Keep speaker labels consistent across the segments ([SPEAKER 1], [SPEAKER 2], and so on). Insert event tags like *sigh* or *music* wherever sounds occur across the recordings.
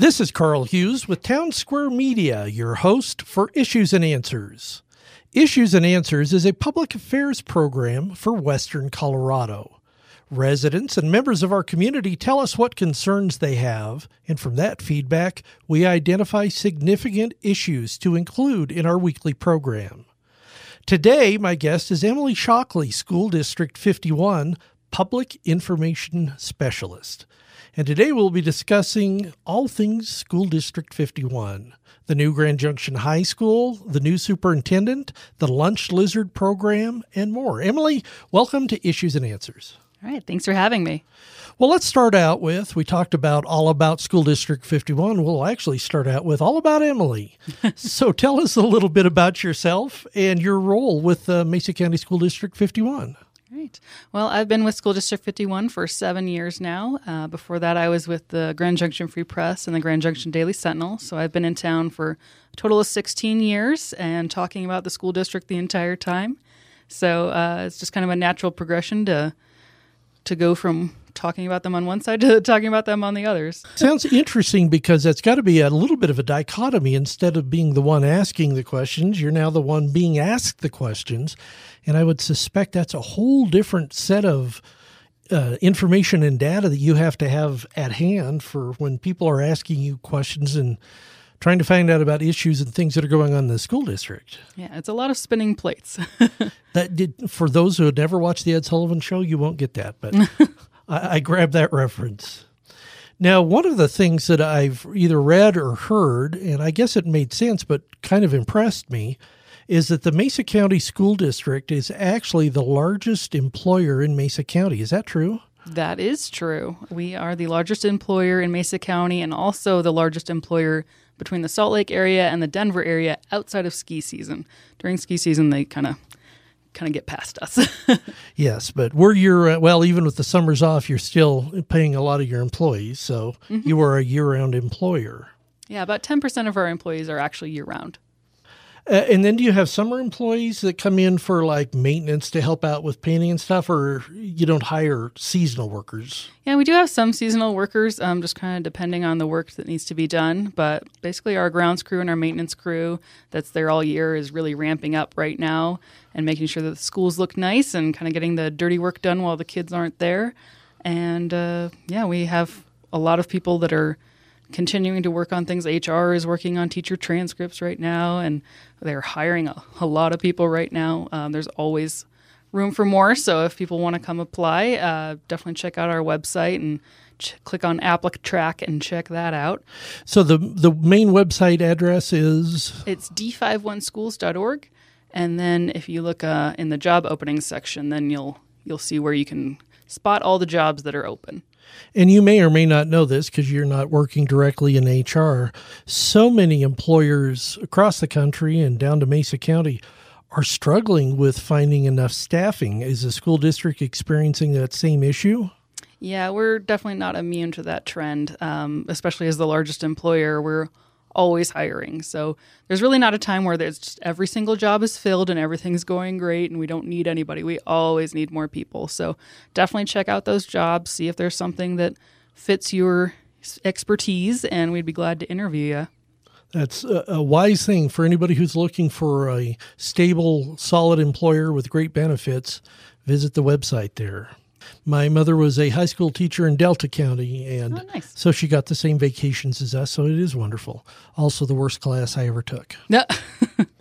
[SPEAKER 1] This is Carl Hughes with Town Square Media, your host for Issues and Answers. Issues and Answers is a public affairs program for Western Colorado. Residents and members of our community tell us what concerns they have, and from that feedback, we identify significant issues to include in our weekly program. Today, my guest is Emily Shockley, School District 51 Public Information Specialist. And today we'll be discussing all things School District 51 the new Grand Junction High School, the new superintendent, the Lunch Lizard program, and more. Emily, welcome to Issues and Answers.
[SPEAKER 2] All right, thanks for having me.
[SPEAKER 1] Well, let's start out with we talked about all about School District 51. We'll actually start out with all about Emily. *laughs* so tell us a little bit about yourself and your role with uh, Mesa County School District 51.
[SPEAKER 2] Great. Well, I've been with School District 51 for seven years now. Uh, before that, I was with the Grand Junction Free Press and the Grand Junction Daily Sentinel. So I've been in town for a total of 16 years and talking about the school district the entire time. So uh, it's just kind of a natural progression to to go from talking about them on one side to *laughs* talking about them on the others.
[SPEAKER 1] Sounds interesting because that's got to be a little bit of a dichotomy. Instead of being the one asking the questions, you're now the one being asked the questions. And I would suspect that's a whole different set of uh, information and data that you have to have at hand for when people are asking you questions and trying to find out about issues and things that are going on in the school district.
[SPEAKER 2] Yeah, it's a lot of spinning plates. *laughs*
[SPEAKER 1] that did for those who had never watched the Ed Sullivan Show, you won't get that, but *laughs* I, I grabbed that reference. Now, one of the things that I've either read or heard, and I guess it made sense, but kind of impressed me, is that the Mesa County School District is actually the largest employer in Mesa County. Is that true?
[SPEAKER 2] That is true. We are the largest employer in Mesa County and also the largest employer between the Salt Lake area and the Denver area outside of ski season. During ski season, they kind of kind of get past us. *laughs*
[SPEAKER 1] yes, but we're your uh, well, even with the summers off, you're still paying a lot of your employees, so mm-hmm. you are a year-round employer.
[SPEAKER 2] Yeah, about ten percent of our employees are actually year-round.
[SPEAKER 1] Uh, and then do you have summer employees that come in for like maintenance to help out with painting and stuff, or you don't hire seasonal workers?
[SPEAKER 2] Yeah, we do have some seasonal workers, um, just kind of depending on the work that needs to be done. But basically, our grounds crew and our maintenance crew that's there all year is really ramping up right now and making sure that the schools look nice and kind of getting the dirty work done while the kids aren't there. And uh, yeah, we have a lot of people that are continuing to work on things. HR is working on teacher transcripts right now, and they're hiring a, a lot of people right now. Um, there's always room for more. So if people want to come apply, uh, definitely check out our website and ch- click on Track and check that out.
[SPEAKER 1] So the the main website address is
[SPEAKER 2] it's d51schools.org, and then if you look uh, in the job openings section, then you'll you'll see where you can spot all the jobs that are open.
[SPEAKER 1] And you may or may not know this because you're not working directly in HR. So many employers across the country and down to Mesa County are struggling with finding enough staffing. Is the school district experiencing that same issue?
[SPEAKER 2] Yeah, we're definitely not immune to that trend, um, especially as the largest employer. We're always hiring. So there's really not a time where there's just every single job is filled and everything's going great and we don't need anybody. We always need more people. So definitely check out those jobs, see if there's something that fits your expertise, and we'd be glad to interview you.
[SPEAKER 1] That's a, a wise thing for anybody who's looking for a stable, solid employer with great benefits. Visit the website there. My mother was a high school teacher in Delta County, and
[SPEAKER 2] oh, nice.
[SPEAKER 1] so she got the same vacations as us. So it is wonderful. Also, the worst class I ever took.
[SPEAKER 2] No. *laughs*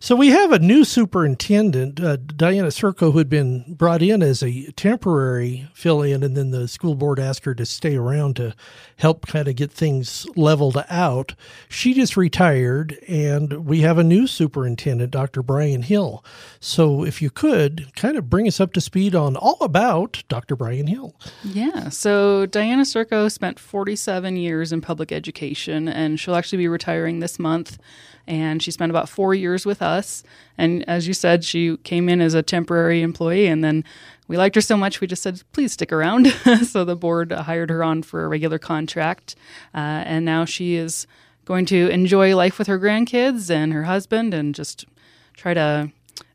[SPEAKER 1] So we have a new superintendent, uh, Diana Sirko, who had been brought in as a temporary fill-in, and then the school board asked her to stay around to help kind of get things leveled out. She just retired, and we have a new superintendent, Dr. Brian Hill. So if you could kind of bring us up to speed on all about Dr. Brian Hill.
[SPEAKER 2] Yeah. So Diana Sirko spent 47 years in public education, and she'll actually be retiring this month and she spent about four years with us. And as you said, she came in as a temporary employee, and then we liked her so much we just said, please stick around. *laughs* so the board hired her on for a regular contract, uh, and now she is going to enjoy life with her grandkids and her husband, and just try to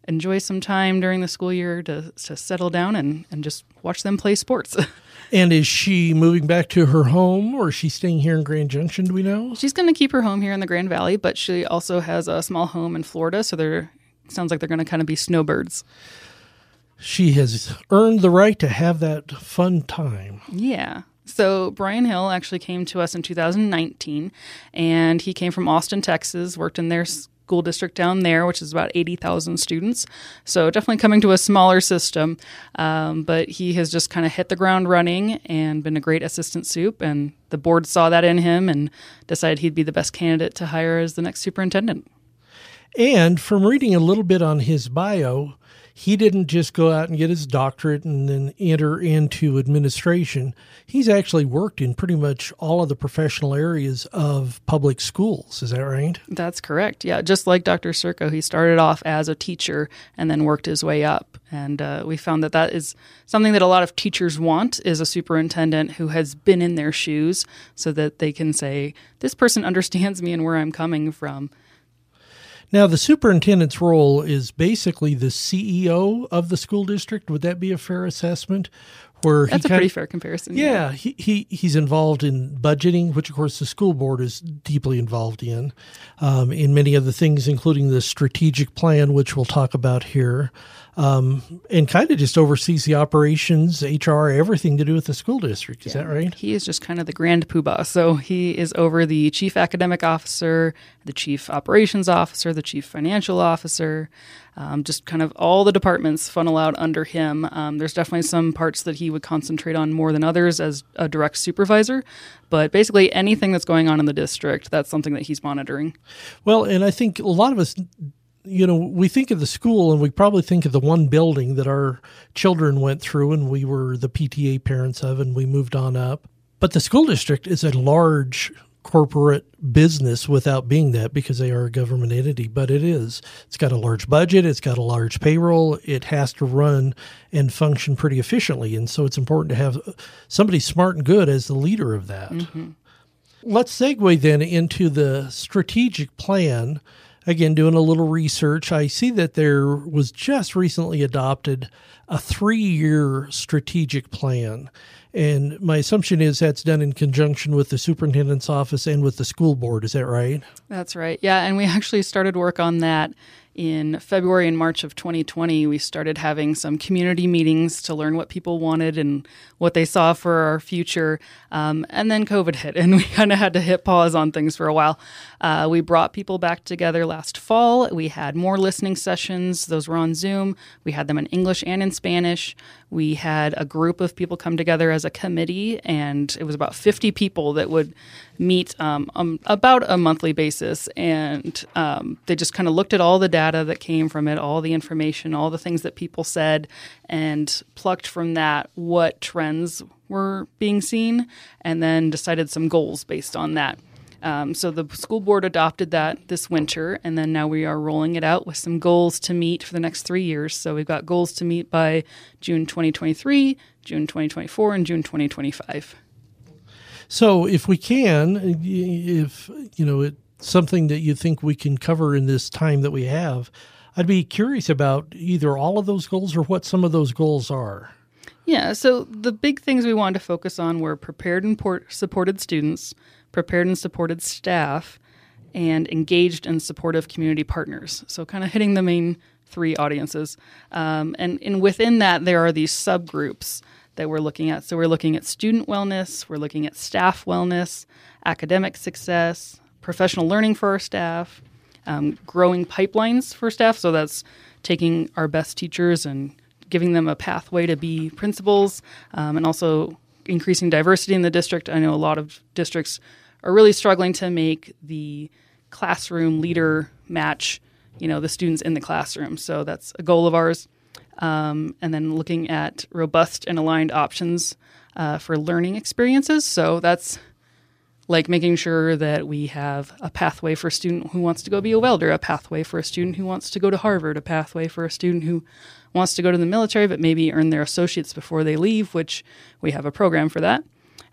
[SPEAKER 2] enjoy some time during the school year to, to settle down and, and just watch them play sports. *laughs*
[SPEAKER 1] And is she moving back to her home or is she staying here in Grand Junction? Do we know?
[SPEAKER 2] She's going to keep her home here in the Grand Valley, but she also has a small home in Florida. So they're sounds like they're going to kind of be snowbirds.
[SPEAKER 1] She has earned the right to have that fun time.
[SPEAKER 2] Yeah. So Brian Hill actually came to us in 2019, and he came from Austin, Texas, worked in their school district down there, which is about 80,000 students. So definitely coming to a smaller system, um, but he has just kind of hit the ground running and been a great assistant soup. And the board saw that in him and decided he'd be the best candidate to hire as the next superintendent.
[SPEAKER 1] And from reading a little bit on his bio, he didn't just go out and get his doctorate and then enter into administration. He's actually worked in pretty much all of the professional areas of public schools. Is that right?
[SPEAKER 2] That's correct. Yeah, just like Dr. Sirko, he started off as a teacher and then worked his way up. And uh, we found that that is something that a lot of teachers want is a superintendent who has been in their shoes so that they can say, this person *laughs* understands me and where I'm coming from.
[SPEAKER 1] Now, the superintendent's role is basically the CEO of the school district. Would that be a fair assessment?
[SPEAKER 2] Where that's a pretty of, fair comparison.
[SPEAKER 1] Yeah, yeah, He, he he's involved in budgeting, which of course the school board is deeply involved in, um, in many other things, including the strategic plan, which we'll talk about here um, and kind of just oversees the operations, HR, everything to do with the school district. Is yeah. that right?
[SPEAKER 2] He is just kind of the grand poobah. So he is over the chief academic officer, the chief operations officer, the chief financial officer, um, just kind of all the departments funnel out under him. Um, there's definitely some parts that he would concentrate on more than others as a direct supervisor, but basically anything that's going on in the district, that's something that he's monitoring.
[SPEAKER 1] Well, and I think a lot of us you know, we think of the school and we probably think of the one building that our children went through and we were the PTA parents of and we moved on up. But the school district is a large corporate business without being that because they are a government entity, but it is. It's got a large budget, it's got a large payroll, it has to run and function pretty efficiently. And so it's important to have somebody smart and good as the leader of that. Mm-hmm. Let's segue then into the strategic plan again, doing a little research, I see that there was just recently adopted a three year strategic plan. And my assumption is that's done in conjunction with the superintendent's office and with the school board. Is that right?
[SPEAKER 2] That's right. Yeah. And we actually started work on that in February and March of 2020, we started having some community meetings to learn what people wanted and what they saw for our future. Um, and then COVID hit, *laughs* and we kind of had to hit pause on things for a while. Uh, we brought people back together last fall. We had more listening sessions, those were on Zoom. We had them in English and in Spanish. We had a group of people come together as a committee, and it was about 50 people that would meet um, um, about a monthly basis. And um, they just kind of looked at all the data that came from it, all the information, all the things that people said, and plucked from that what trends were being seen, and then decided some goals based on that. Um, so the school board adopted that this winter, and then now we are rolling it out with some goals to meet for the next three years. So we've got goals to meet by June 2023, June 2024, and June 2025.
[SPEAKER 1] So if we can, if you know something that you think we can cover in this time that we have, I'd be curious about either all of those goals or what some of those goals are.
[SPEAKER 2] Yeah, so the big things we wanted to focus on were prepared and port- supported students, prepared and supported staff, and engaged and supportive community partners. So, kind of hitting the main three audiences. Um, and, and within that, there are these subgroups that we're looking at. So, we're looking at student wellness, we're looking at staff wellness, academic success, professional learning for our staff, um, growing pipelines for staff. So, that's taking our best teachers and giving them a pathway to be principals, um, and also increasing diversity in the district. I know a lot of districts are really struggling to make the classroom leader match, you know, the students in the classroom. So that's a goal of ours. Um, and then looking at robust and aligned options uh, for learning experiences. So that's like making sure that we have a pathway for a student who wants to go be a welder, a pathway for a student who wants to go to Harvard, a pathway for a student who wants to go to the military but maybe earn their associates before they leave, which we have a program for that.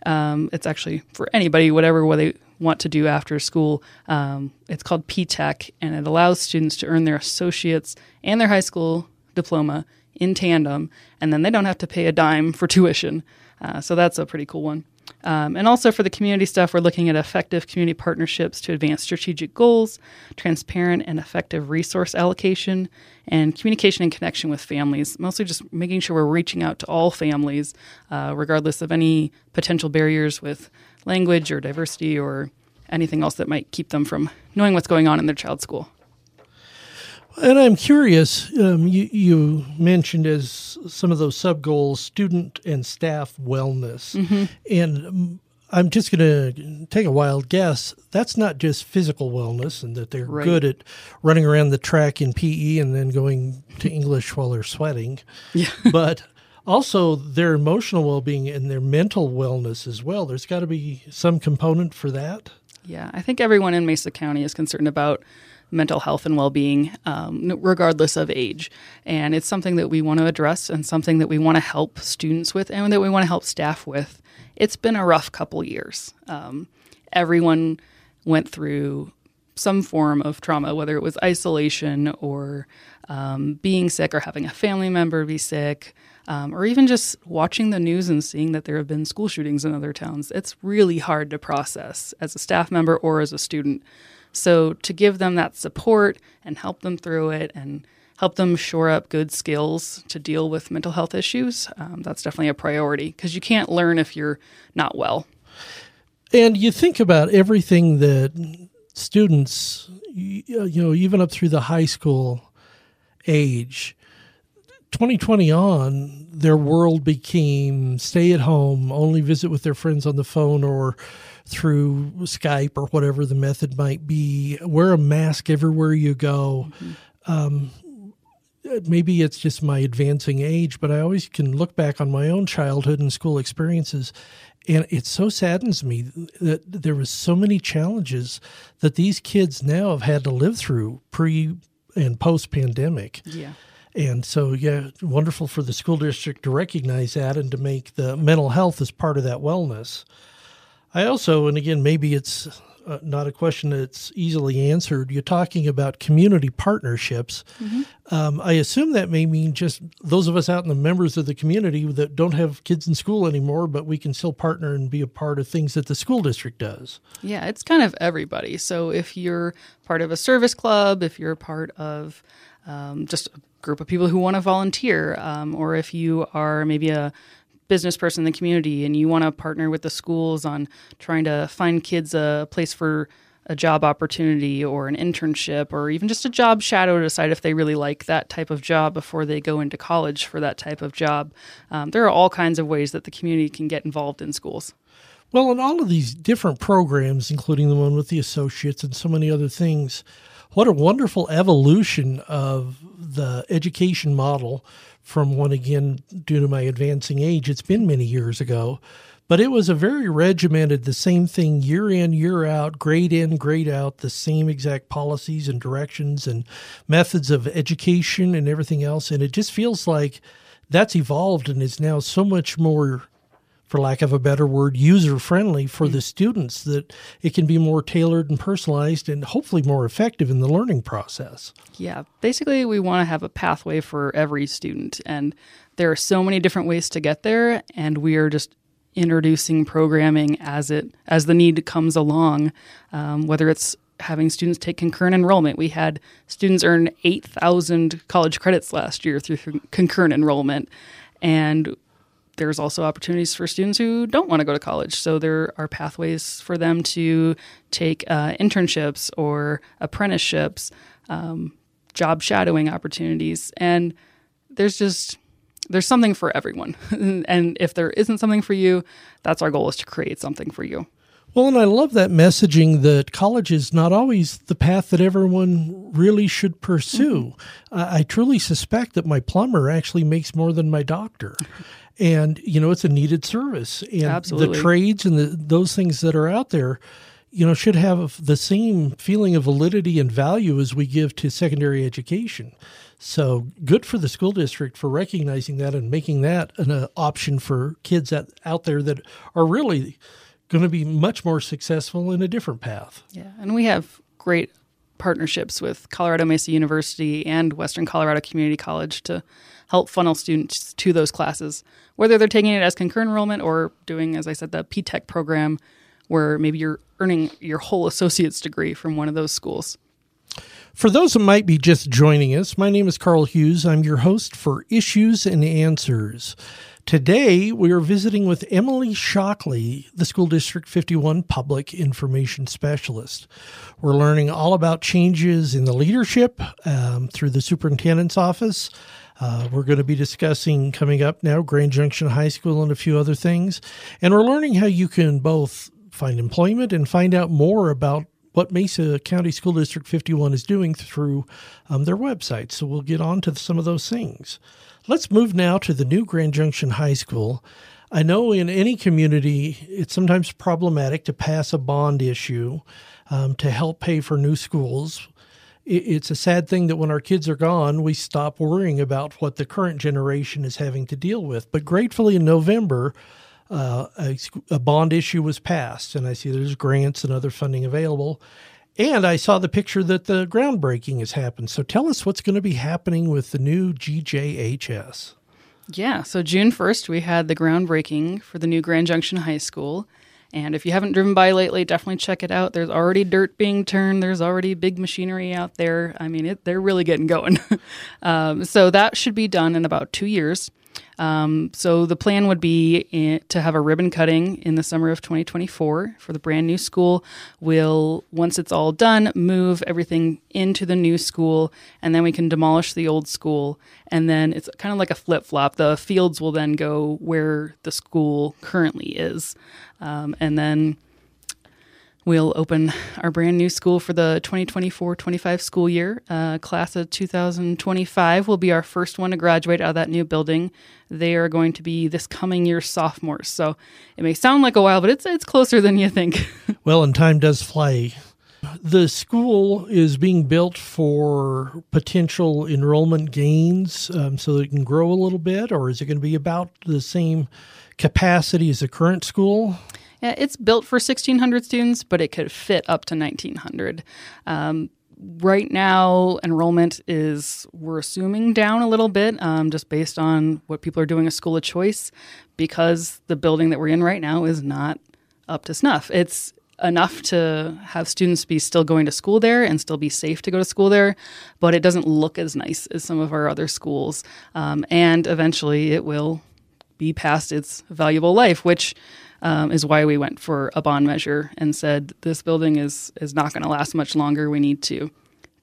[SPEAKER 2] Um, it's actually for anybody, whatever what they want to do after school. Um, it's called P-TECH, and it allows students to earn their associates and their high school diploma in tandem, and then they don't have to pay a dime for tuition. Uh, so that's a pretty cool one. Um, and also for the community stuff, we're looking at effective community partnerships to advance strategic goals, transparent and effective resource allocation, and communication and connection with families. Mostly just making sure we're reaching out to all families, uh, regardless of any potential barriers with language or diversity or anything else that might keep them from knowing what's going on in their child's school.
[SPEAKER 1] And I'm curious, um, you, you, mentioned as some of those sub goals student and staff wellness. Mm-hmm. And um, I'm just going to take a wild guess. That's not just physical wellness and that they're right. good at running around the track in PE and then going to English while they're sweating. Yeah. *laughs* but also their emotional well being and their mental wellness as well. There's got to be some component for that.
[SPEAKER 2] Yeah, I think everyone in Mesa County is concerned about mental health and well being, um, regardless of age. And it's something that we want to address and something that we want to help students with and that we want to help staff with. It's been a rough couple years. Um, everyone went through some form of trauma, whether it was isolation or um, being sick or having a family member be sick. Um, or even just watching the news and seeing that there have been school shootings in other towns. It's really hard to process as a staff member or as a student. So to give them that support and help them through it and help them shore up good skills to deal with mental health issues, um, that's definitely a priority because you can't learn if you're not well.
[SPEAKER 1] And you think about everything that students, you know, even up through the high school age, 2020 on, their world became stay at home, only visit with their friends on the phone or through Skype or whatever the method might be. Wear a mask everywhere you go. Mm-hmm. Um, maybe it's just my advancing age, but I always can look back on my own childhood and school experiences. And it so saddens me that there was so many challenges that these kids now have had to live through pre and post pandemic.
[SPEAKER 2] Yeah.
[SPEAKER 1] And so, yeah, wonderful for the school district to recognize that and to make the mental health as part of that wellness. I also, and again, maybe it's uh, not a question that's easily answered. You're talking about community partnerships. Mm-hmm. Um, I assume that may mean just those of us out in the members of the community that don't have kids in school anymore, but we can still partner and be a part of things that the school district does.
[SPEAKER 2] Yeah, it's kind of everybody. So if you're part of a service club, if you're part of um, just a group of people who want to volunteer, um, or if you are maybe a business person in the community and you want to partner with the schools on trying to find kids a place for a job opportunity or an internship or even just a job shadow to decide if they really like that type of job before they go into college for that type of job. Um, there are all kinds of ways that the community can get involved in schools.
[SPEAKER 1] Well, in all of these different programs, including the one with the associates and so many other things, what a wonderful evolution of the education model from one again due to my advancing age. It's been many years ago, but it was a very regimented, the same thing year in, year out, grade in, grade out, the same exact policies and directions and methods of education and everything else. And it just feels like that's evolved and is now so much more for lack of a better word, user friendly for mm-hmm. the students, that it can be more tailored and personalized and hopefully more effective in the learning process.
[SPEAKER 2] Yeah, basically, we want to have a pathway for every student. And there are so many different ways to get there, and we are just introducing programming as it as the need comes along um, whether it's having students take concurrent enrollment. We had students earn 8,000 college credits last year through concurrent enrollment. And there's also opportunities for students who don't want to go to college. So there are pathways for them to take uh, internships or apprenticeships, um, job shadowing opportunities, and there's just there's something for everyone. *laughs* and if there isn't something for you, that's our goal is to create something for you.
[SPEAKER 1] Well, and I love that messaging that college is not always the path that everyone really should pursue. Mm-hmm. Uh, I truly suspect that my plumber actually makes more than my doctor *laughs* and you know it's a needed service. And
[SPEAKER 2] Absolutely.
[SPEAKER 1] the trades and the, those things that are out there you know should have the same feeling of validity and value as we give to secondary education. So good for the school district for recognizing that and making that an uh, option for kids that, out there that are really going to be much more successful in a different path.
[SPEAKER 2] Yeah and we have great partnerships with colorado mesa university and western colorado community college to help funnel students to those classes, whether they're taking it as concurrent enrollment or doing, as I said, the P-TECH program, where maybe you're earning your whole associate's degree from one of those schools.
[SPEAKER 1] For those who might be just joining us, my name is Carl Hughes. I'm your host for Issues and Answers. Today, we are visiting with Emily Shockley, the School District 51 Public Information Specialist. We're learning all about changes in the leadership um, through the superintendent's office. Uh, we're going to be discussing coming up now Grand Junction High School and a few other things. And we're learning how you can both find employment and find out more about what Mesa County School District 51 is doing through um, their website. So we'll get on to some of those things. Let's move now to the new Grand Junction High School. I know in any community, it's sometimes problematic to pass a bond issue um, to help pay for new schools. It's a sad thing that when our kids are gone, we stop worrying about what the current generation is having to deal with. But gratefully, in November, uh, a, a bond issue was passed, and I see there's grants and other funding available. And I saw the picture that the groundbreaking has happened. So tell us what's going to be happening with the new GJHS.
[SPEAKER 2] Yeah, so June 1st, we had the groundbreaking for the new Grand Junction High School. And if you haven't driven by lately, definitely check it out. There's already dirt being turned. There's already big machinery out there. I mean, it, they're really getting going. *laughs* um, so that should be done in about two years. Um, so the plan would be in, to have a ribbon cutting in the summer of 2024 for the brand new school. We'll, once it's all done, move everything into the new school, and then we can demolish the old school. And then it's kind of like a flip flop. The fields will then go where the school currently is. Um, and then We'll open our brand new school for the 2024 25 school year. Uh, class of 2025 will be our first one to graduate out of that new building. They are going to be this coming year sophomores. So it may sound like a while, but it's, it's closer than you think. *laughs*
[SPEAKER 1] well, and time does fly. The school is being built for potential enrollment gains um, so that it can grow a little bit, or is it going to be about the same capacity as the current school?
[SPEAKER 2] Yeah, it's built for 1,600 students, but it could fit up to 1,900. Um, right now, enrollment is, we're assuming, down a little bit um, just based on what people are doing a school of choice because the building that we're in right now is not up to snuff. It's enough to have students be still going to school there and still be safe to go to school there, but it doesn't look as nice as some of our other schools. Um, and eventually it will be past its valuable life, which um, is why we went for a bond measure and said this building is is not going to last much longer. We need to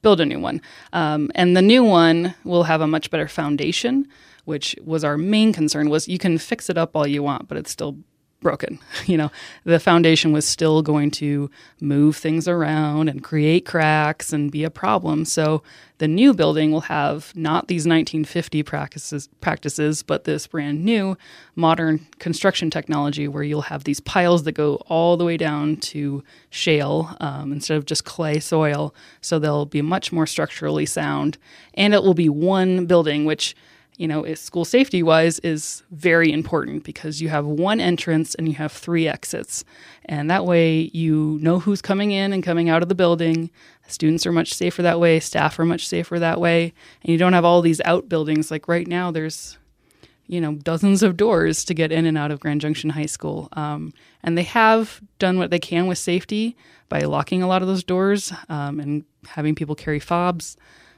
[SPEAKER 2] build a new one, um, and the new one will have a much better foundation, which was our main concern. Was you can fix it up all you want, but it's still broken. *laughs* You know, the foundation was still going to move things around and create cracks and be a problem. So the new building will have not these 1950 practices, practices, but this brand new modern construction technology where you'll have these piles that go all the way down to shale um, instead of just clay soil. So they'll be much more structurally sound, and it will be one building, which you know, school safety wise is very important because you have one entrance and you have three exits. And that way you know who's coming in and coming out of the building. Students are much safer that way, staff are much safer that way. And you don't have all these outbuildings. Like right now, there's, you know, dozens of doors to get in and out of Grand Junction High School. Um, and they have done what they can with safety by locking a lot of those doors um, and having people carry fobs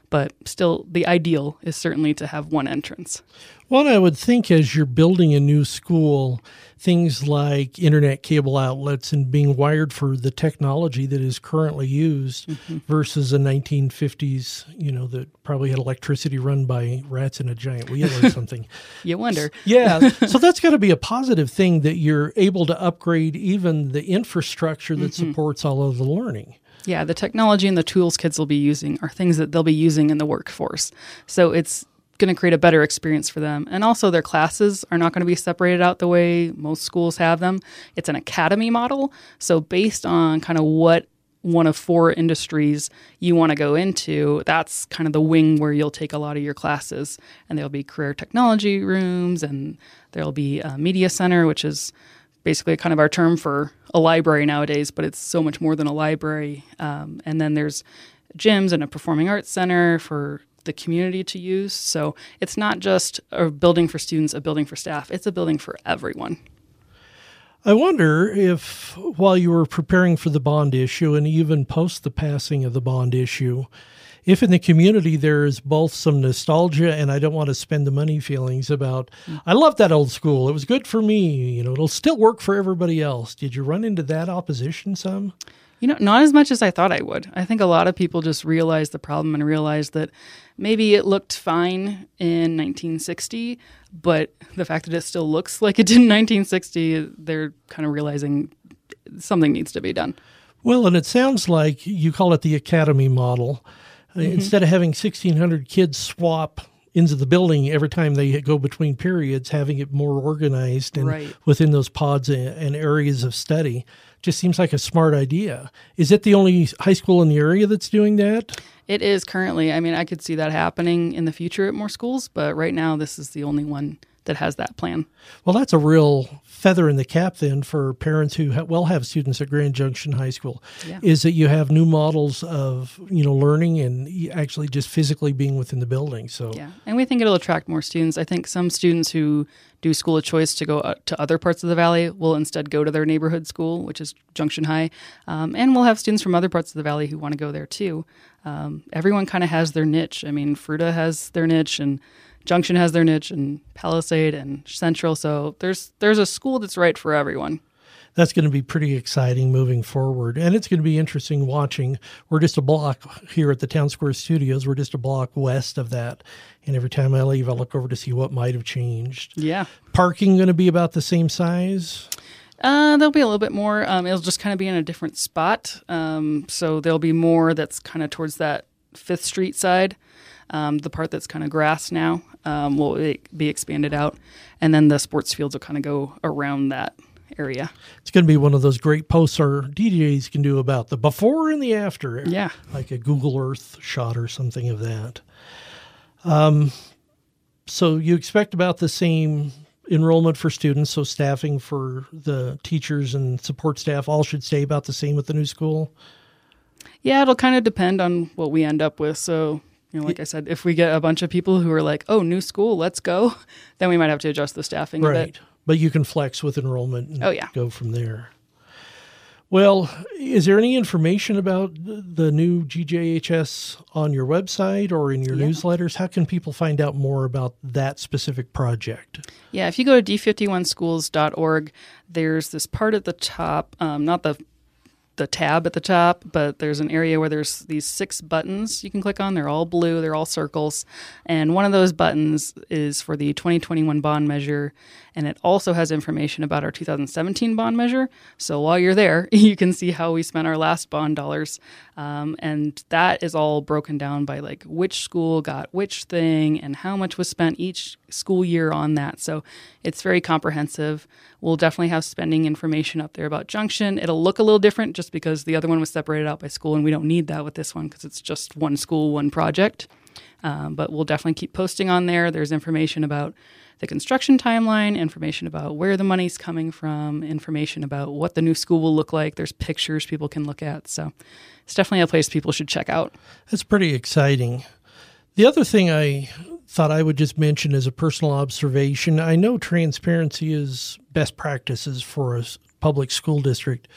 [SPEAKER 2] but still the ideal is certainly to have one entrance.
[SPEAKER 1] Well, I would think as you're building a new school, things like internet cable outlets and being wired for the technology that is currently used mm-hmm. versus a 1950s, you know, that probably had electricity run by rats in a giant wheel or *laughs* something.
[SPEAKER 2] you wonder.
[SPEAKER 1] yeah. *laughs* so that's got to be a positive thing that you're able to upgrade even the infrastructure that mm-hmm. supports all of the learning.
[SPEAKER 2] Yeah, the technology and the tools kids will be using are things that they'll be using in the workforce. So it's going to create a better experience for them. And also, their classes are not going to be separated out the way most schools have them. It's an academy model. So, based on kind of what one of four industries you want to go into, that's kind of the wing where you'll take a lot of your classes. And there'll be career technology rooms, and there'll be a media center, which is basically kind of our term for a library nowadays, but it's so much more than a library. Um, and then there's gyms and a performing arts center for the community to use. So it's not just a building for students, a building for staff. It's a building for everyone.
[SPEAKER 1] I wonder if, while you were preparing for the bond issue and even post the passing of the bond issue, if in the community there is both some nostalgia and I don't want to spend the money feelings about, I love that old school. It was good for me. You know, it'll still work for everybody else. Did you run into that opposition some?
[SPEAKER 2] You know, not as much as I thought I would. I think a lot of people just realized the problem and realized that maybe it looked fine in 1960, but the fact that it still looks like it did in 1960, they're kind of realizing something needs to be done.
[SPEAKER 1] Well, and it sounds like you call it the academy model. Mm-hmm. Instead of having 1,600 kids swap into the building every time they go between periods, having it more organized and
[SPEAKER 2] right.
[SPEAKER 1] within those pods and areas of study just seems like a smart idea. Is it the only high school in the area that's doing that?
[SPEAKER 2] It is currently. I mean, I could see that happening in the future at more schools, but right now this is the only one that has that plan.
[SPEAKER 1] Well, that's a real feather in the cap then for parents who ha- well have students at Grand Junction High School.
[SPEAKER 2] Yeah.
[SPEAKER 1] Is that you have new models of you know learning and actually just physically being within the building. So
[SPEAKER 2] yeah, and we think it'll attract more students. I think some students who do school of choice to go uh, to other parts of the valley will instead go to their neighborhood school, which is Junction High, um, and we'll have students from other parts of the valley who want to go there too. Um, everyone kind of has their niche. I mean, Fruita has their niche and Junction has their niche and Palisade and Central. So there's there's a school that's right for everyone.
[SPEAKER 1] That's going to be pretty exciting moving forward. And it's going to be interesting watching. We're just a block here at the Town Square Studios. We're just a block west of that. And every time I leave, I look over to see what might have changed.
[SPEAKER 2] Yeah.
[SPEAKER 1] Parking going to be about the same size?
[SPEAKER 2] Uh, there'll be a little bit more. Um, it'll just kind of be in a different spot. Um, so there'll be more that's kind of towards that Fifth Street side. Um, the part that's kind of grass now um, will be expanded out, and then the sports fields will kind of go around that area.
[SPEAKER 1] It's going to be one of those great posts our DJs can do about the before and the after.
[SPEAKER 2] Yeah,
[SPEAKER 1] like a Google Earth shot or something of that. Um, so you expect about the same enrollment for students, so staffing for the teachers and support staff all should stay about the same with the new school.
[SPEAKER 2] Yeah, it'll kind of depend on what we end up with. So you know, like I said, if we get a bunch of people who are like, "Oh, new school, let's go," *laughs* then we might have to adjust the staffing
[SPEAKER 1] right.
[SPEAKER 2] a bit.
[SPEAKER 1] But you can flex with enrollment. And
[SPEAKER 2] oh yeah,
[SPEAKER 1] go from there. Well, is there any information about the new GJHS on your website or in your
[SPEAKER 2] yeah.
[SPEAKER 1] newsletters? How can people find out more about that specific project?
[SPEAKER 2] Yeah, if you go to d51schools.org, there's this part at the top, um, not the the tab at the top, but there's an area where there's these six buttons you can click on. They're all blue, they're all circles. And one of those buttons is for the 2021 bond measure. And it also has information about our 2017 bond measure. So while you're there, *laughs* you can see how we spent our last bond dollars. Um, and that is all broken down by like which school got which thing and how much was spent each school year on that. So it's very comprehensive. We'll definitely have spending information up there about Junction. It'll look a little different just because the other one was separated out by school, and we don't need that with this one because it's just one school, one project. Um, but we'll definitely keep posting on there. There's information about the construction timeline, information about where the money's coming from, information about what the new school will look like. There's pictures people can look at. So it's definitely a place people should check out.
[SPEAKER 1] That's pretty exciting. The other thing I thought I would just mention as a personal observation I know transparency is best practices for a public school district,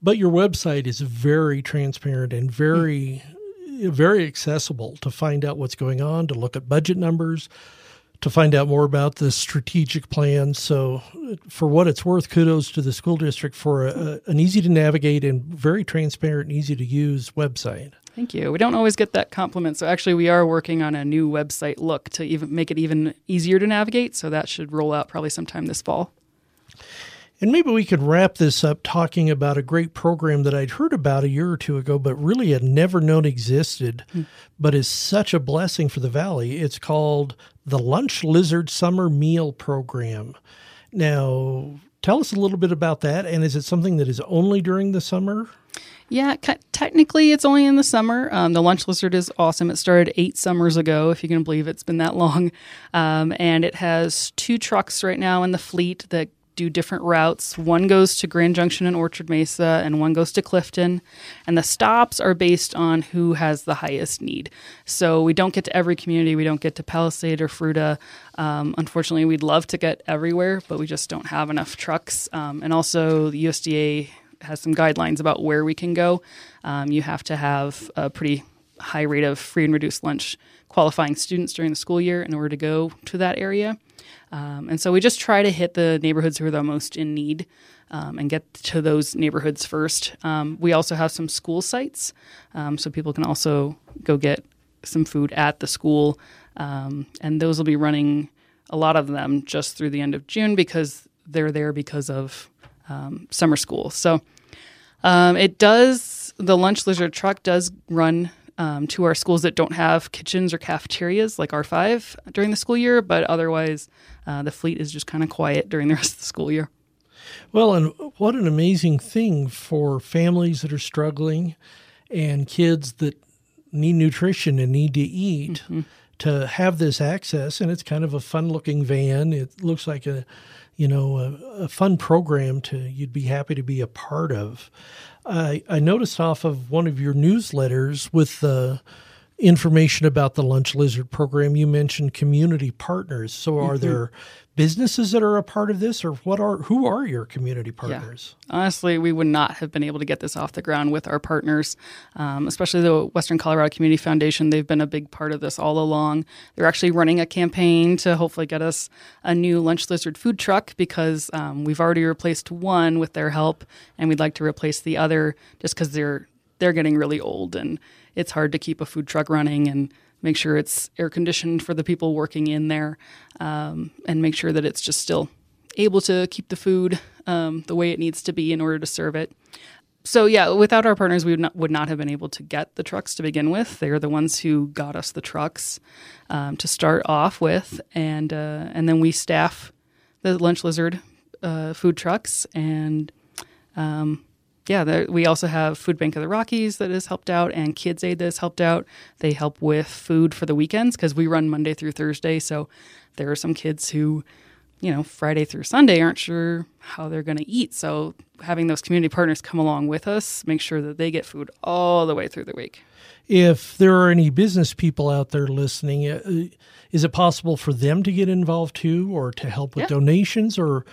[SPEAKER 1] but your website is very transparent and very, very accessible to find out what's going on, to look at budget numbers, to find out more about the strategic plan. So, for what it's worth, kudos to the school district for a, an easy to navigate and very transparent and easy to use website.
[SPEAKER 2] Thank you. We don't always get that compliment. So actually, we are working on a new website look to even make it even easier to navigate. So that should roll out probably sometime this fall.
[SPEAKER 1] And maybe we could wrap this up talking about a great program that I'd heard about a year or two ago, but really had never known existed, mm. but is such a blessing for the Valley. It's called the Lunch Lizard Summer Meal Program. Now, tell us a little bit about that. And is it something that is only during the summer?
[SPEAKER 2] Yeah, technically it's only in the summer. Um, the Lunch Lizard is awesome. It started eight summers ago, if you can believe it's been that long. Um, and it has two trucks right now in the fleet that do different routes. One goes to Grand Junction and Orchard Mesa, and one goes to Clifton. And the stops are based on who has the highest need. So we don't get to every community. We don't get to Palisade or Fruita. Um, unfortunately, we'd love to get everywhere, but we just don't have enough trucks. Um, and also, the USDA has some guidelines about where we can go. Um, you have to have a pretty high rate of free and reduced lunch qualifying students during the school year in order to go to that area. Um, and so we just try to hit the neighborhoods who are the most in need um, and get to those neighborhoods first. Um, we also have some school sites, um, so people can also go get some food at the school. Um, and those will be running a lot of them just through the end of June because they're there because of um, summer school. So it does, the Lunch Lizard truck does run um, to our schools that don't have kitchens or cafeterias like R5 during the school year, but otherwise uh, the fleet is just kind of quiet during the *laughs* rest of the school year.
[SPEAKER 1] Well, and what an amazing thing for families that are struggling and kids that need nutrition and need to eat mm-hmm. to have this access. And it's kind of a fun looking van. It looks like a, you know, a, a fun program to you'd be happy to be a part of. I, I noticed off of one of your newsletters with the information about the Lunch Lizard program, you mentioned community partners. So, are mm-hmm. there businesses that are a part of this, or what are who are your community partners?
[SPEAKER 2] Yeah. Honestly, we would not have been able to get this off the ground with our partners, um, especially the Western Colorado Community Foundation. They've been a big part of this all along. They're actually running a campaign to hopefully get us a new Lunch Lizard food truck because um, we've already replaced one with their help, and we'd like to replace the other just because they're they're getting really old and it's hard to keep a food truck running and make sure it's air conditioned for the people working in there, um, and make sure that it's just still able to keep the food um, the way it needs to be in order to serve it. So yeah, without our partners, we would not, would not have been able to get the trucks to begin with. They are the ones who got us the trucks um, to start off with, and uh, and then we staff the Lunch Lizard uh, food trucks and um, yeah, there, we also have Food Bank of the Rockies that has helped out, and Kids Aid that has helped out. They help with food for the weekends because we run Monday through Thursday. So there are some kids who, you know, Friday through Sunday aren't sure how they're going to eat. So having those community partners come along with us, make sure that they get food all the way through the week.
[SPEAKER 1] If there are any business people out there listening, uh, is it possible for them to get involved too or to help with yeah. donations or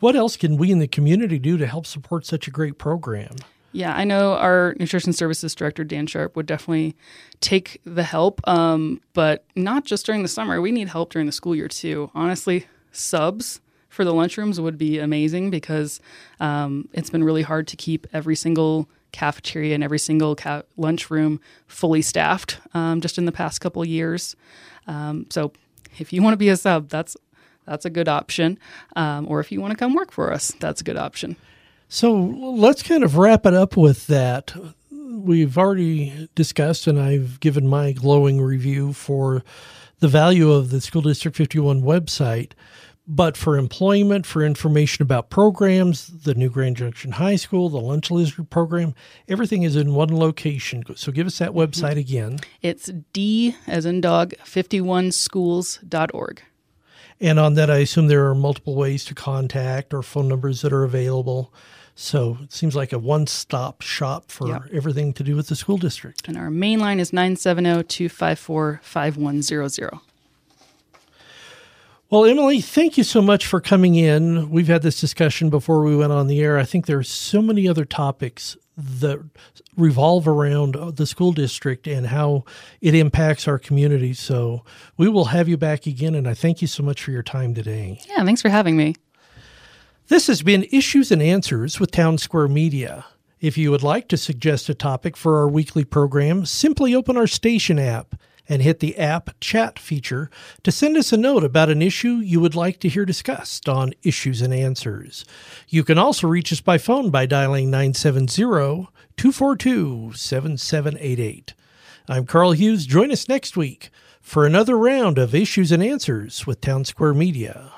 [SPEAKER 1] what else can we in the community do to help support such a great program?
[SPEAKER 2] Yeah, I know our nutrition services director, Dan Sharp, would definitely take the help, um, but not just during the summer. We need help during the school year too. Honestly, subs for the lunchrooms would be amazing because um, it's been really hard to keep every single cafeteria and every single ca- lunchroom fully staffed um, just in the past couple years. Um, so if you want to be a sub, that's that's a good option. Um, or if you want to come work for us, that's a good option.
[SPEAKER 1] So let's kind of wrap it up with that. We've already discussed, and I've given my glowing review for the value of the School District 51 website. But for employment, for information about programs, the new Grand Junction High School, the Lunch Lizard program, everything is in one location. So give us that mm-hmm. website again.
[SPEAKER 2] It's D as in dog 51schools.org.
[SPEAKER 1] And on that, I assume there are multiple ways to contact or phone numbers that are available. So it seems like a one stop shop for yep. everything to do with the school district.
[SPEAKER 2] And our main line is 970 254 5100.
[SPEAKER 1] Well, Emily, thank you so much for coming in. We've had this discussion before we went on the air. I think there are so many other topics that revolve around the school district and how it impacts our community. So we will have you back again, and I thank you so much for your time today.
[SPEAKER 2] Yeah, thanks for having me.
[SPEAKER 1] This has been Issues and Answers with Town Square Media. If you would like to suggest a topic for our weekly program, simply open our station app and hit the app chat feature to send us a note about an issue you would like to hear discussed on Issues and Answers. You can also reach us by phone by dialing 970 242 7788. I'm Carl Hughes. Join us next week for another round of Issues and Answers with Town Square Media.